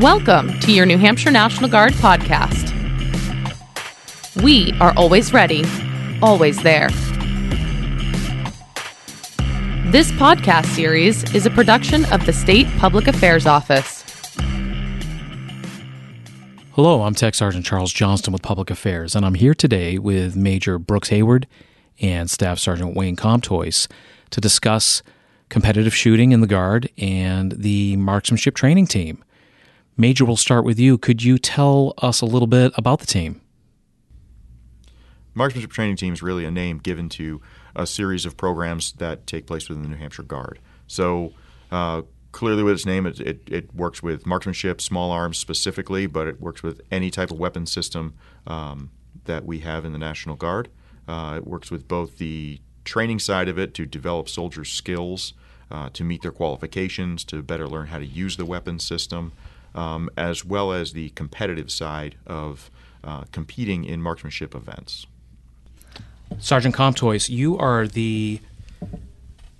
Welcome to your New Hampshire National Guard podcast. We are always ready, always there. This podcast series is a production of the State Public Affairs Office. Hello, I'm Tech Sergeant Charles Johnston with Public Affairs, and I'm here today with Major Brooks Hayward and Staff Sergeant Wayne Comtois to discuss competitive shooting in the Guard and the marksmanship training team. Major, we'll start with you. Could you tell us a little bit about the team? Marksmanship training team is really a name given to a series of programs that take place within the New Hampshire Guard. So, uh, clearly, with its name, it, it, it, works with marksmanship, small arms specifically, but it works with any type of weapon system um, that we have in the National Guard. Uh, it works with both the training side of it to develop soldiers' skills, uh, to meet their qualifications, to better learn how to use the weapon system, um, as well as the competitive side of uh, competing in marksmanship events. Sergeant Comtois, you are the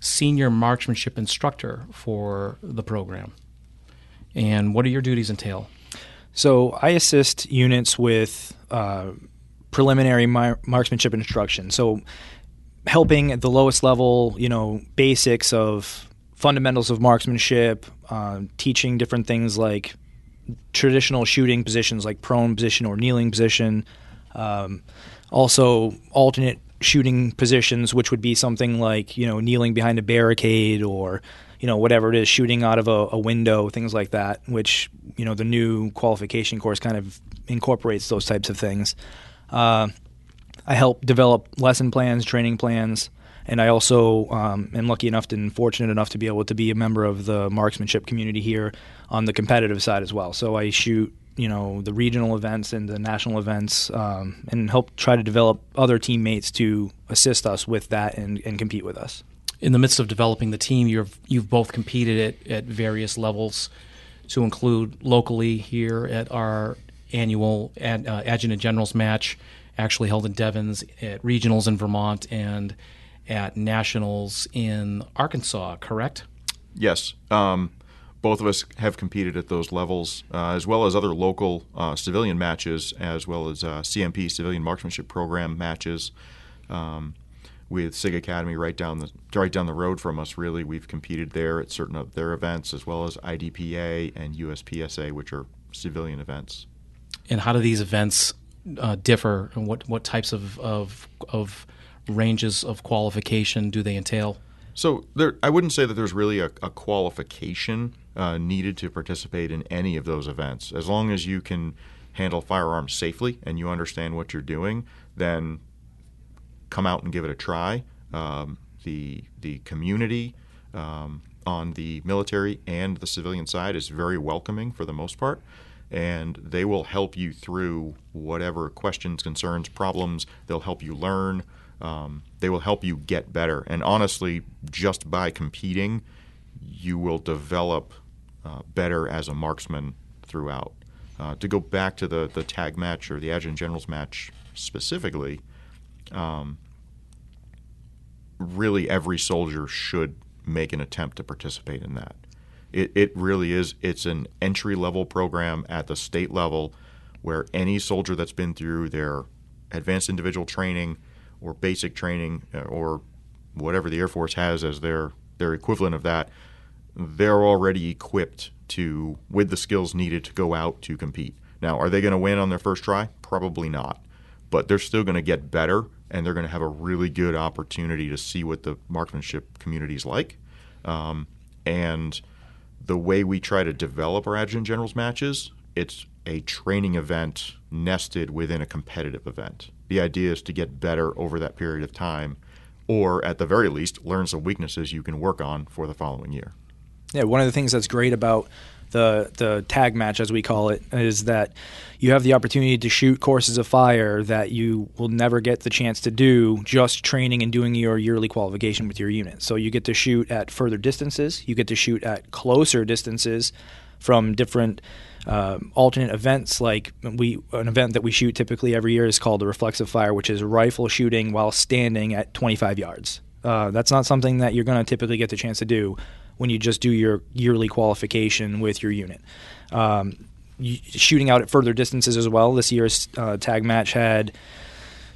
senior marksmanship instructor for the program. And what do your duties entail? So I assist units with uh, preliminary mar- marksmanship instruction. So helping at the lowest level, you know, basics of fundamentals of marksmanship, uh, teaching different things like traditional shooting positions like prone position or kneeling position. Um, also, alternate shooting positions, which would be something like you know kneeling behind a barricade or you know whatever it is, shooting out of a, a window, things like that. Which you know the new qualification course kind of incorporates those types of things. Uh, I help develop lesson plans, training plans, and I also um, am lucky enough and fortunate enough to be able to be a member of the marksmanship community here on the competitive side as well. So I shoot you know the regional events and the national events um, and help try to develop other teammates to assist us with that and, and compete with us in the midst of developing the team you've you've both competed at, at various levels to include locally here at our annual ad, uh, adjutant generals match actually held in Devens at regionals in Vermont and at nationals in Arkansas correct yes um, both of us have competed at those levels, uh, as well as other local uh, civilian matches, as well as uh, CMP Civilian Marksmanship Program matches. Um, with SIG Academy right down the right down the road from us, really, we've competed there at certain of their events, as well as IDPA and USPSA, which are civilian events. And how do these events uh, differ, and what what types of, of of ranges of qualification do they entail? So there, I wouldn't say that there's really a, a qualification uh, needed to participate in any of those events. As long as you can handle firearms safely and you understand what you're doing, then come out and give it a try. Um, the the community um, on the military and the civilian side is very welcoming for the most part, and they will help you through whatever questions, concerns, problems. They'll help you learn. Um, they will help you get better. And honestly, just by competing, you will develop uh, better as a marksman throughout. Uh, to go back to the, the tag match or the adjutant general's match specifically, um, really every soldier should make an attempt to participate in that. It, it really is, it's an entry level program at the state level where any soldier that's been through their advanced individual training or basic training uh, or whatever the Air Force has as their, their equivalent of that they're already equipped to with the skills needed to go out to compete. Now, are they going to win on their first try? Probably not. But they're still going to get better and they're going to have a really good opportunity to see what the marksmanship community is like. Um, and the way we try to develop our adjutant generals matches, it's a training event nested within a competitive event. The idea is to get better over that period of time, or at the very least, learn some weaknesses you can work on for the following year. Yeah, one of the things that's great about the the tag match, as we call it, is that you have the opportunity to shoot courses of fire that you will never get the chance to do just training and doing your yearly qualification with your unit. So you get to shoot at further distances, you get to shoot at closer distances from different uh, alternate events. Like we, an event that we shoot typically every year is called the reflexive fire, which is rifle shooting while standing at 25 yards. Uh, that's not something that you're going to typically get the chance to do when you just do your yearly qualification with your unit. Um, shooting out at further distances as well. This year's uh, tag match had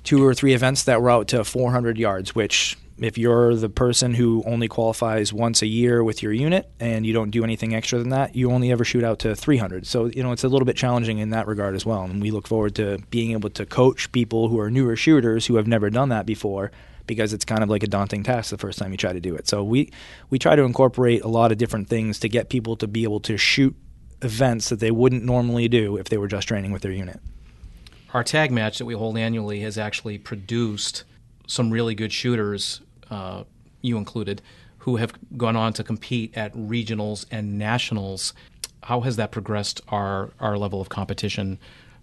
two or three events that were out to 400 yards, which if you're the person who only qualifies once a year with your unit and you don't do anything extra than that, you only ever shoot out to 300. So, you know, it's a little bit challenging in that regard as well. And we look forward to being able to coach people who are newer shooters who have never done that before because it's kind of like a daunting task the first time you try to do it. So we we try to incorporate a lot of different things to get people to be able to shoot events that they wouldn't normally do if they were just training with their unit. Our tag match that we hold annually has actually produced some really good shooters uh, you included, who have gone on to compete at regionals and nationals. How has that progressed our, our level of competition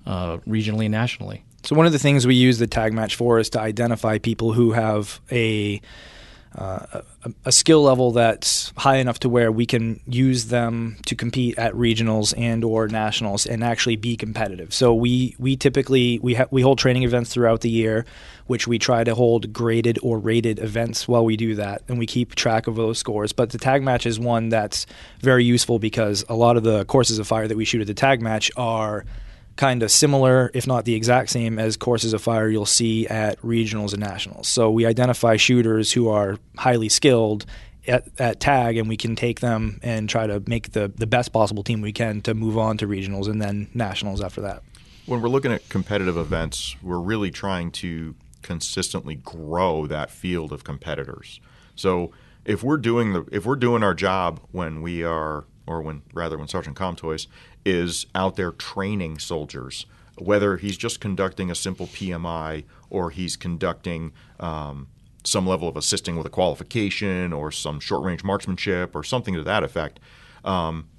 uh, regionally and nationally? So, one of the things we use the tag match for is to identify people who have a uh, a, a, skill level that's high enough to where we can use them to compete at regionals and or nationals and actually be competitive. So we we typically we ha- we hold training events throughout the year, which we try to hold graded or rated events while we do that, and we keep track of those scores. But the tag match is one that's very useful because a lot of the courses of fire that we shoot at the tag match are kind of similar, if not the exact same, as courses of fire you'll see at regionals and nationals. So we identify shooters who are highly skilled at, at tag, and we can take them and try to make the, the best possible team we can to move on to regionals and then nationals after that. When we're looking at competitive events, we're really trying to consistently grow that field of competitors. So if we're doing the if we're doing our job when we are or when rather when Sergeant Comtois is out there training soldiers, whether he's just conducting a simple PMI or he's conducting um, some level of assisting with a qualification or some short range marksmanship or something to that effect. Um,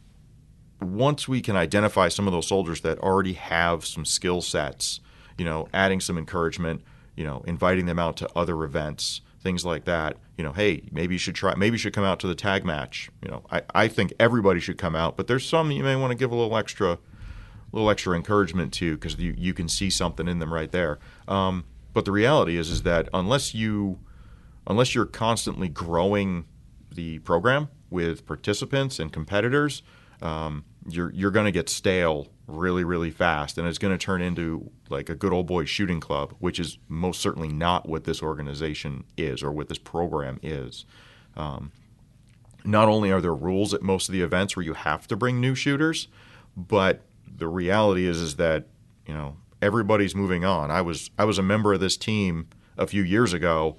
once we can identify some of those soldiers that already have some skill sets, you know, adding some encouragement, you know, inviting them out to other events, things like that. You know, hey, maybe you should try. Maybe you should come out to the tag match. You know, I, I think everybody should come out, but there's some you may want to give a little extra, little extra encouragement to because you you can see something in them right there. Um, but the reality is is that unless you unless you're constantly growing the program with participants and competitors, um, you're you're going to get stale really really fast, and it's going to turn into like a good old boy shooting club, which is most certainly not what this organization is or what this program is. Um, not only are there rules at most of the events where you have to bring new shooters, but the reality is is that you know everybody's moving on. I was I was a member of this team a few years ago.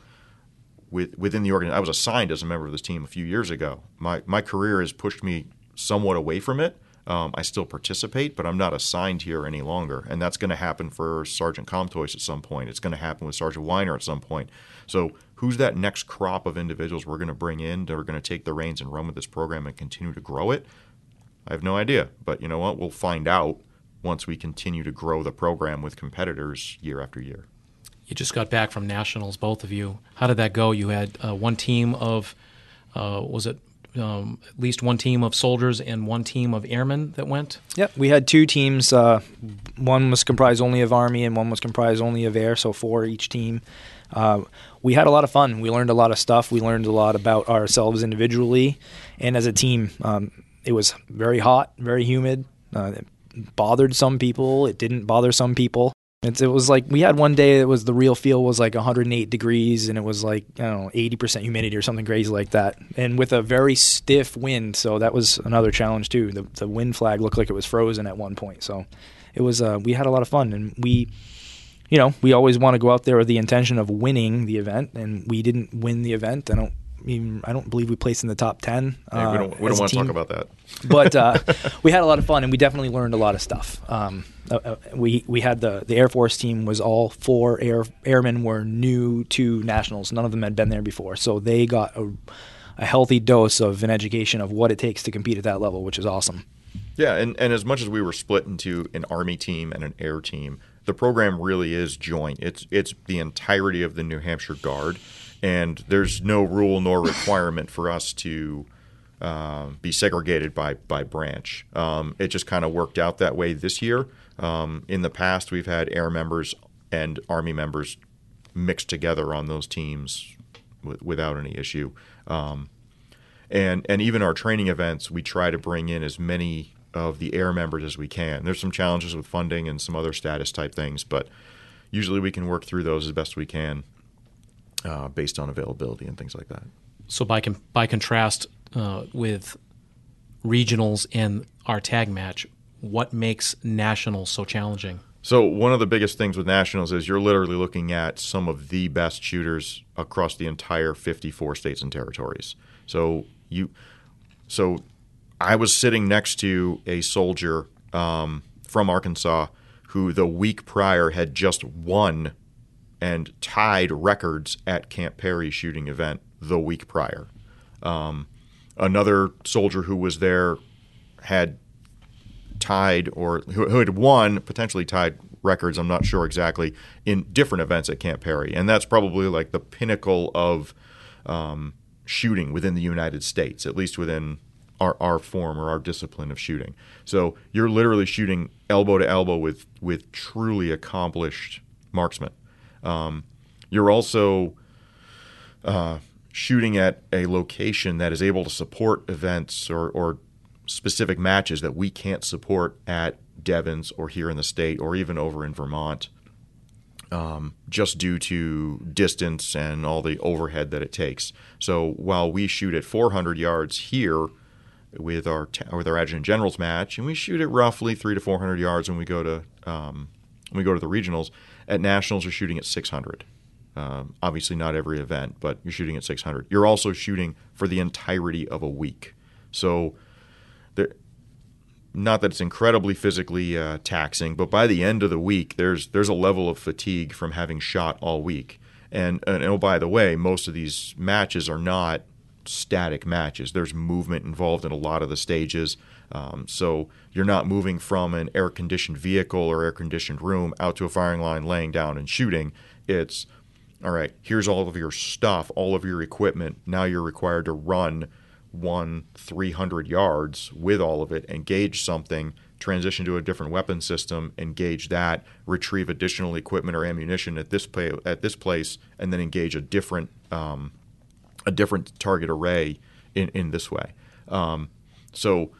With, within the organization, I was assigned as a member of this team a few years ago. My my career has pushed me somewhat away from it, um, I still participate, but I'm not assigned here any longer. And that's going to happen for Sergeant Comtois at some point. It's going to happen with Sergeant Weiner at some point. So, who's that next crop of individuals we're going to bring in that are going to take the reins and run with this program and continue to grow it? I have no idea. But you know what? We'll find out once we continue to grow the program with competitors year after year. You just got back from nationals, both of you. How did that go? You had uh, one team of, uh, was it um, at least one team of soldiers and one team of airmen that went? Yep, we had two teams. Uh, one was comprised only of Army and one was comprised only of Air, so four each team. Uh, we had a lot of fun. We learned a lot of stuff. We learned a lot about ourselves individually and as a team. Um, it was very hot, very humid. Uh, it bothered some people. It didn't bother some people. It's, it was like we had one day that was the real feel was like 108 degrees and it was like I don't know 80% humidity or something crazy like that, and with a very stiff wind. So that was another challenge too. The the wind flag looked like it was frozen at one point. So it was uh, we had a lot of fun and we. You know, we always want to go out there with the intention of winning the event, and we didn't win the event. I don't even I don't believe we placed in the top ten. Yeah, we don't, we don't want to talk about that. but uh, we had a lot of fun, and we definitely learned a lot of stuff. Um, uh, uh, we we had the the Air Force team was all four air airmen were new to nationals. None of them had been there before, so they got a, a healthy dose of an education of what it takes to compete at that level, which is awesome. Yeah, and, and as much as we were split into an Army team and an Air team, the program really is joint. It's it's the entirety of the New Hampshire Guard, and there's no rule nor requirement for us to uh, be segregated by by branch. Um, it just kind of worked out that way this year. Um, in the past, we've had air members and army members mixed together on those teams w- without any issue. Um, and and even our training events, we try to bring in as many of the air members as we can. There's some challenges with funding and some other status type things, but usually we can work through those as best we can uh, based on availability and things like that. So by com- by contrast uh, with regionals and our tag match, what makes nationals so challenging? So one of the biggest things with nationals is you're literally looking at some of the best shooters across the entire 54 states and territories. So you, so I was sitting next to a soldier um, from Arkansas who the week prior had just won and tied records at Camp Perry shooting event the week prior. Um, another soldier who was there had tied or who, who had won potentially tied records i'm not sure exactly in different events at camp perry. And that's probably like the pinnacle of um, shooting within the united states at least within our, our form or our discipline of shooting. So you're literally shooting elbow to elbow with with truly accomplished marksmen um, you're also uh, shooting at a location that is able to support events or, or specific matches that we can't support at Devens or here in the state or even over in Vermont, um, just due to distance and all the overhead that it takes. So while we shoot at 400 yards here with our with our adjutant generals match, and we shoot at roughly three to 400 yards when we go to um, when we go to the regionals, at nationals you're shooting at 600. Um, obviously, not every event, but you're shooting at 600. You're also shooting for the entirety of a week. So there, not that it's incredibly physically uh, taxing, but by the end of the week, there's there's a level of fatigue from having shot all week. And, and oh, by the way, most of these matches are not static matches. There's movement involved in a lot of the stages. Um, so you're not moving from an air conditioned vehicle or air conditioned room out to a firing line, laying down and shooting. It's all right, here's all of your stuff, all of your equipment. Now you're required to run one 300 yards with all of it, engage something, transition to a different weapon system, engage that, retrieve additional equipment or ammunition at this pla- at this place, and then engage a different um, a different target array in, in this way. Um, so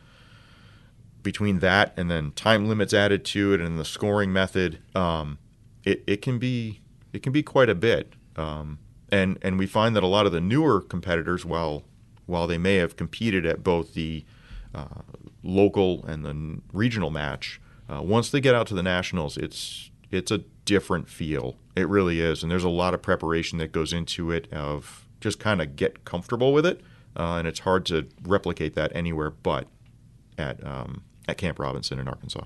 between that and then time limits added to it and the scoring method, um, it, it can be it can be quite a bit. Um, and and we find that a lot of the newer competitors, while while they may have competed at both the uh, local and the regional match, uh, once they get out to the nationals, it's it's a different feel. It really is, and there's a lot of preparation that goes into it of just kind of get comfortable with it, uh, and it's hard to replicate that anywhere but at um, at Camp Robinson in Arkansas.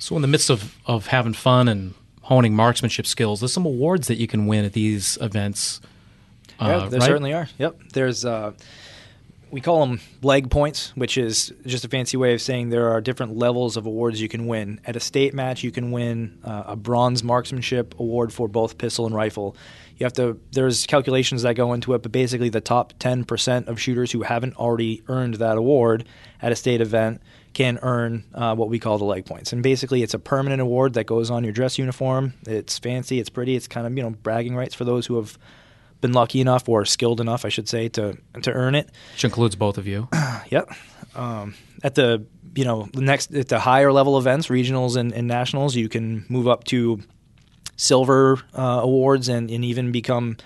So, in the midst of, of having fun and honing marksmanship skills, there's some awards that you can win at these events. Yeah, uh, there right? certainly are. Yep, there's. Uh, we call them leg points, which is just a fancy way of saying there are different levels of awards you can win. At a state match, you can win uh, a bronze marksmanship award for both pistol and rifle. You have to. There's calculations that go into it, but basically, the top 10% of shooters who haven't already earned that award at a state event can earn uh, what we call the leg points. And basically, it's a permanent award that goes on your dress uniform. It's fancy, it's pretty, it's kind of you know bragging rights for those who have been lucky enough or skilled enough, I should say, to to earn it. Which includes both of you. yep. Um, at the you know the next at the higher level events, regionals and, and nationals, you can move up to silver uh, awards and, and even become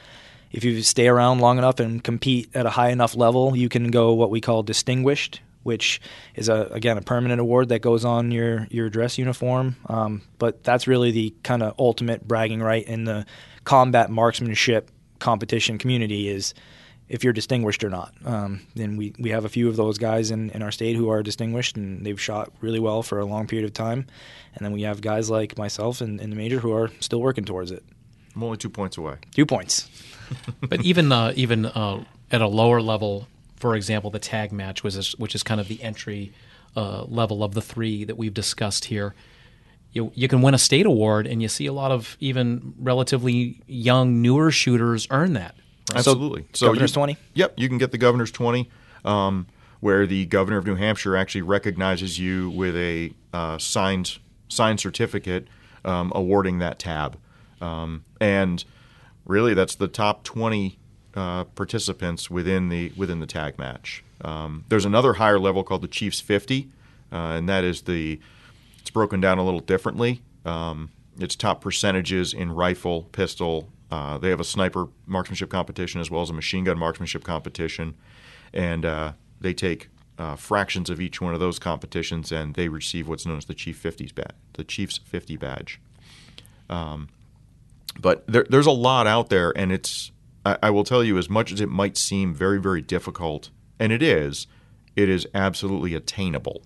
if you stay around long enough and compete at a high enough level, you can go what we call distinguished, which is a again a permanent award that goes on your your dress uniform. Um, but that's really the kind of ultimate bragging right in the combat marksmanship competition community is if you're distinguished or not. Um, and we, we have a few of those guys in, in our state who are distinguished and they've shot really well for a long period of time. And then we have guys like myself and, and the major who are still working towards it. I'm only two points away. Two points. but even uh, even uh, at a lower level, for example, the tag match was which is kind of the entry uh, level of the three that we've discussed here. You, you can win a state award, and you see a lot of even relatively young, newer shooters earn that. Right? Absolutely. So, governor's twenty. Yep, you can get the governor's twenty, um, where the governor of New Hampshire actually recognizes you with a uh, signed signed certificate um, awarding that tab, um, and really that's the top twenty uh, participants within the within the tag match. Um, there's another higher level called the Chiefs 50, uh, and that is the it's broken down a little differently. Um, it's top percentages in rifle, pistol. Uh, they have a sniper marksmanship competition as well as a machine gun marksmanship competition, and uh, they take uh, fractions of each one of those competitions, and they receive what's known as the Chief 50s badge, the Chief's 50 badge. Um, but there, there's a lot out there, and it's I, I will tell you as much as it might seem very very difficult, and it is, it is absolutely attainable.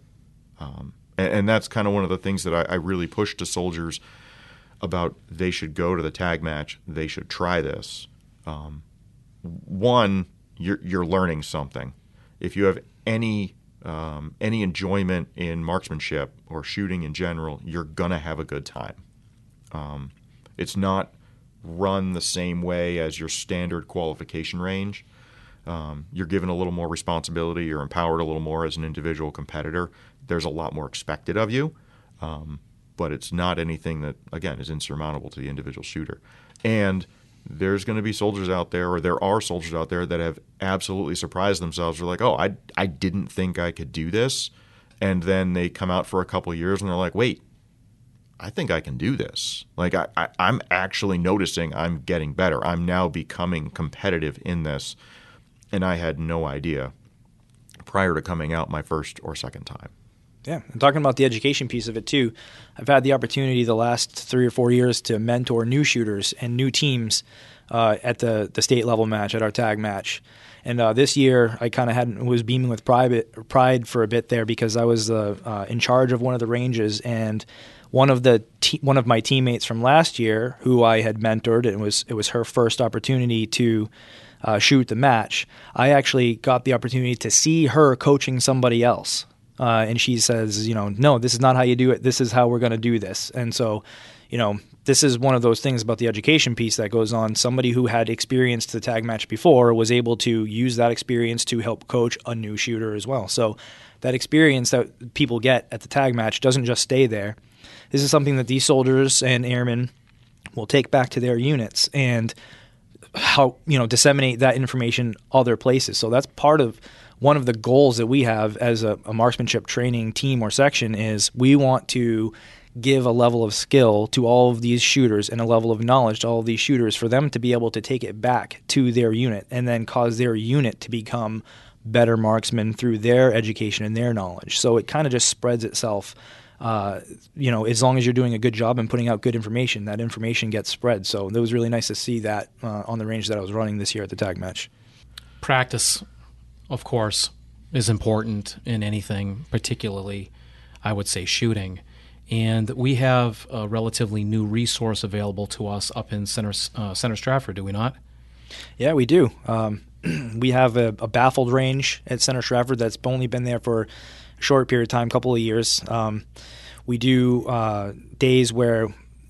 Um, and, and, that's kind of one of the things that I, I really push to soldiers about they should go to the tag match, they should try this. Um, one, you're, you're learning something. If you have any um, any enjoyment in marksmanship or shooting in general, you're gonna have a good time. Um, it's not run the same way as your standard qualification range. Um, you're given a little more responsibility. You're empowered a little more as an individual competitor. There's a lot more expected of you, um, but it's not anything that, again, is insurmountable to the individual shooter. And there's going to be soldiers out there, or there are soldiers out there that have absolutely surprised themselves. They're like, "Oh, I I didn't think I could do this," and then they come out for a couple years and they're like, "Wait, I think I can do this. Like I, I, am actually noticing I'm getting better. I'm now becoming competitive in this, and I had no idea prior to coming out my first or second time. Yeah, and talking about the education piece of it too, I've had the opportunity the last three or four years to mentor new shooters and new teams uh, at the the state level match at our tag match. And uh, this year, I kind of had was beaming with pride, pride for a bit there because I was uh, uh in charge of one of the ranges, and one of the te- one of my teammates from last year, who I had mentored, and it was it was her first opportunity to uh, shoot the match. I actually got the opportunity to see her coaching somebody else, uh, and she says, you know, no, this is not how you do it. This is how we're going to do this. And so, you know, this is one of those things about the education piece that goes on. Somebody who had experienced the tag match before was able to use that experience to help coach a new shooter as well. So that experience that people get at the tag match doesn't just stay there. This is something that these soldiers and airmen will take back to their units and how you know disseminate that information other places. So that's part of one of the goals that we have as a, a marksmanship training team or section is we want to give a level of skill to all of these shooters and a level of knowledge to all of these shooters for them to be able to take it back to their unit and then cause their unit to become better marksmen through their education and their knowledge. So it kind of just spreads itself uh, you know, as long as you're doing a good job and putting out good information, that information gets spread. So it was really nice to see that uh, on the range that I was running this year at the tag match. Practice, of course, is important in anything, particularly, I would say, shooting. And we have a relatively new resource available to us up in Center, uh, Center Strafford, do we not? Yeah, we do. Um, we have a, a, baffled range at Center Strafford that's only been there for a short period of time, couple of years. Um, we do uh, days where,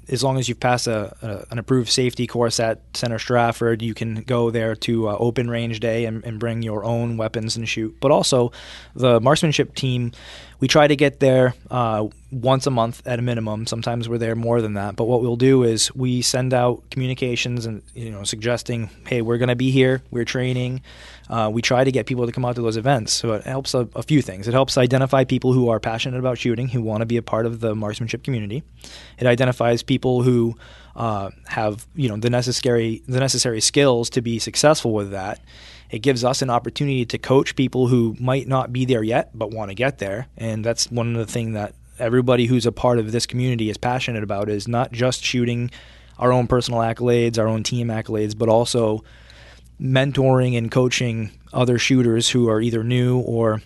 as long as you've passed a, a, an approved safety course at Center Strafford, you can go there to uh, open range day and, and, bring your own weapons and shoot. But also, the marksmanship team, we try to get there uh, once a month at a minimum. Sometimes we're there more than that. But what we'll do is we send out communications and you know suggesting, hey, we're going to be here, we're training uh, we try to get people to come out to those events. So it helps a, a, few things. It helps identify people who are passionate about shooting, who want to be a part of the marksmanship community. It identifies people who uh, have you know the necessary the necessary skills to be successful with that. It gives us an opportunity to coach people who might not be there yet but want to get there, and that's one of the things that everybody who's a part of this community is passionate about is not just shooting our own personal accolades, our own team accolades, but also mentoring and coaching other shooters who are either new or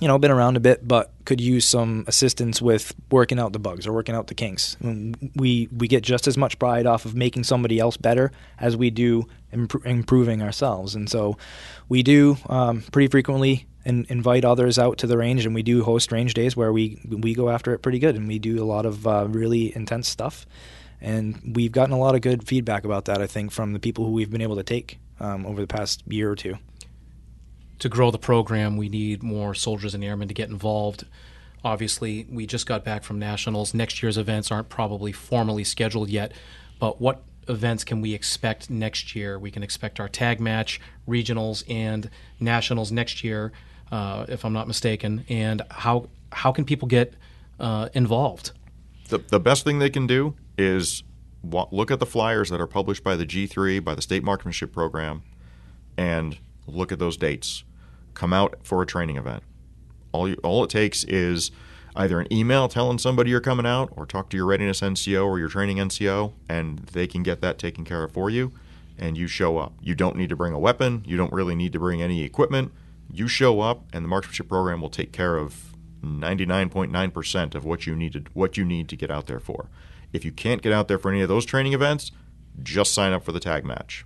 you know been around a bit but could use some assistance with working out the bugs or working out the kinks. We we get just as much pride off of making somebody else better as we do improving ourselves. And so we do um, pretty frequently in, invite others out to the range and we do host range days where we we go after it pretty good and we do a lot of uh, really intense stuff. And we've gotten a lot of good feedback about that i think from the people who we've been able to take um, over the past year or two. To grow the program, we need more soldiers and airmen to get involved. Obviously, we just got back from nationals. Next year's events aren't probably formally scheduled yet, but what events can we expect next year? We can expect our tag match, regionals, and nationals next year, uh, if I'm not mistaken. And how how can people get uh, involved? The, the best thing they can do is look at the flyers that are published by the G3, by the state marksmanship program, and look at those dates. Come out for a training event. All, you, all it takes is either an email telling somebody you're coming out, or talk to your readiness NCO or your training NCO, and they can get that taken care of for you. And you show up. You don't need to bring a weapon. You don't really need to bring any equipment. You show up, and the marksmanship program will take care of 99.9% of what you needed, what you need to get out there for. If you can't get out there for any of those training events, just sign up for the tag match.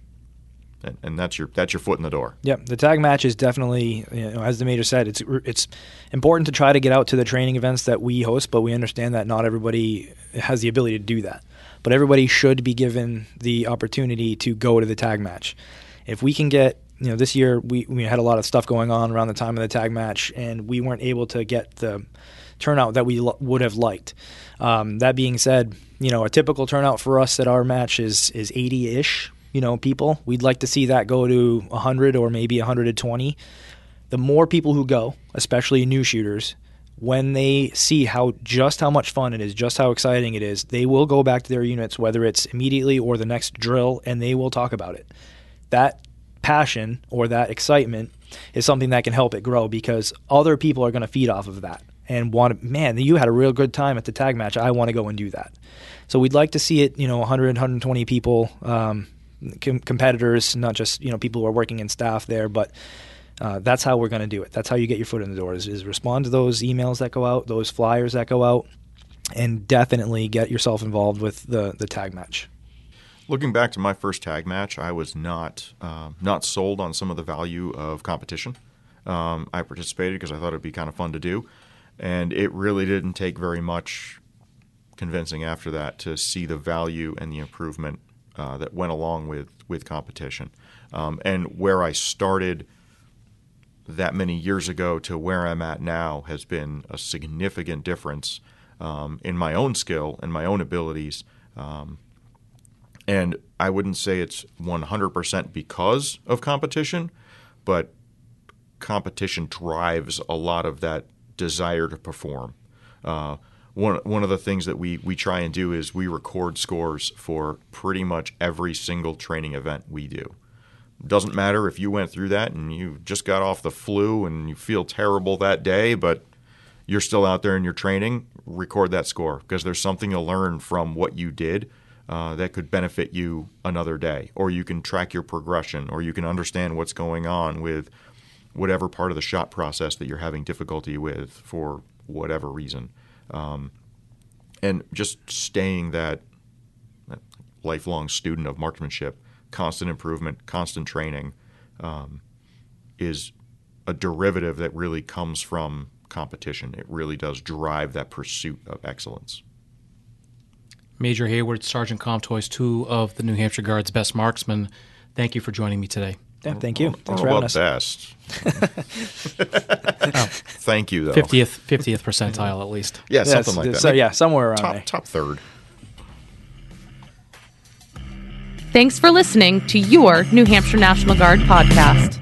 And, and that's your that's your foot in the door. Yep, the tag match is definitely, you know, as the major said, it's it's important to try to get out to the training events that we host, but we understand that not everybody has the ability to do that. But everybody should be given the opportunity to go to the tag match. If we can get, you know, this year we, we had a lot of stuff going on around the time of the tag match, and we weren't able to get the turnout that we would have liked. Um, that being said, you know, a typical turnout for us at our match is is 80 ish you know, people. We'd like to see that go to 100 or maybe 120. The more people who go, especially new shooters, when they see how just how much fun it is, just how exciting it is, they will go back to their units, whether it's immediately or the next drill, and they will talk about it. That passion or that excitement is something that can help it grow because other people are going to feed off of that and want to, man, you had a real good time at the tag match. I want to go and do that. So we'd like to see it, you know, 100, 120 people. Um, com- competitors, not just you know people who are working in staff there, but. Uh, that's how we're going to do it. That's how you get your foot in the door. Is, is respond to those emails that go out, those flyers that go out, and definitely get yourself involved with the the tag match. Looking back to my first tag match, I was not uh, not sold on some of the value of competition. Um, I participated because I thought it'd be kind of fun to do, and it really didn't take very much convincing after that to see the value and the improvement uh, that went along with with competition. Um, and where I started that many years ago to where I'm at now has been a significant difference um, in my own skill and my own abilities. Um, and I wouldn't say it's 100% because of competition, but competition drives a lot of that desire to perform. Uh, one one of the things that we we try and do is we record scores for pretty much every single training event we do. Doesn't matter if you went through that and you just got off the flu and you feel terrible that day, but you're still out there in your training, record that score because there's something to learn from what you did uh, that could benefit you another day. Or you can track your progression, or you can understand what's going on with whatever part of the shot process that you're having difficulty with for whatever reason. Um, and just staying that, that, lifelong student of marksmanship, constant improvement, constant training, um, is a derivative that really comes from competition. It really does drive that pursuit of excellence. Major Hayward, Sergeant Comtois, two of the New Hampshire Guard's best marksmen. Thank you for joining me today. Yeah, thank you. Thanks for having us. Best. Thank you, though. Fiftieth, fiftieth percentile at least. Yeah, something like that. So yeah, somewhere around top there. top third. Thanks for listening to your New Hampshire National Guard podcast.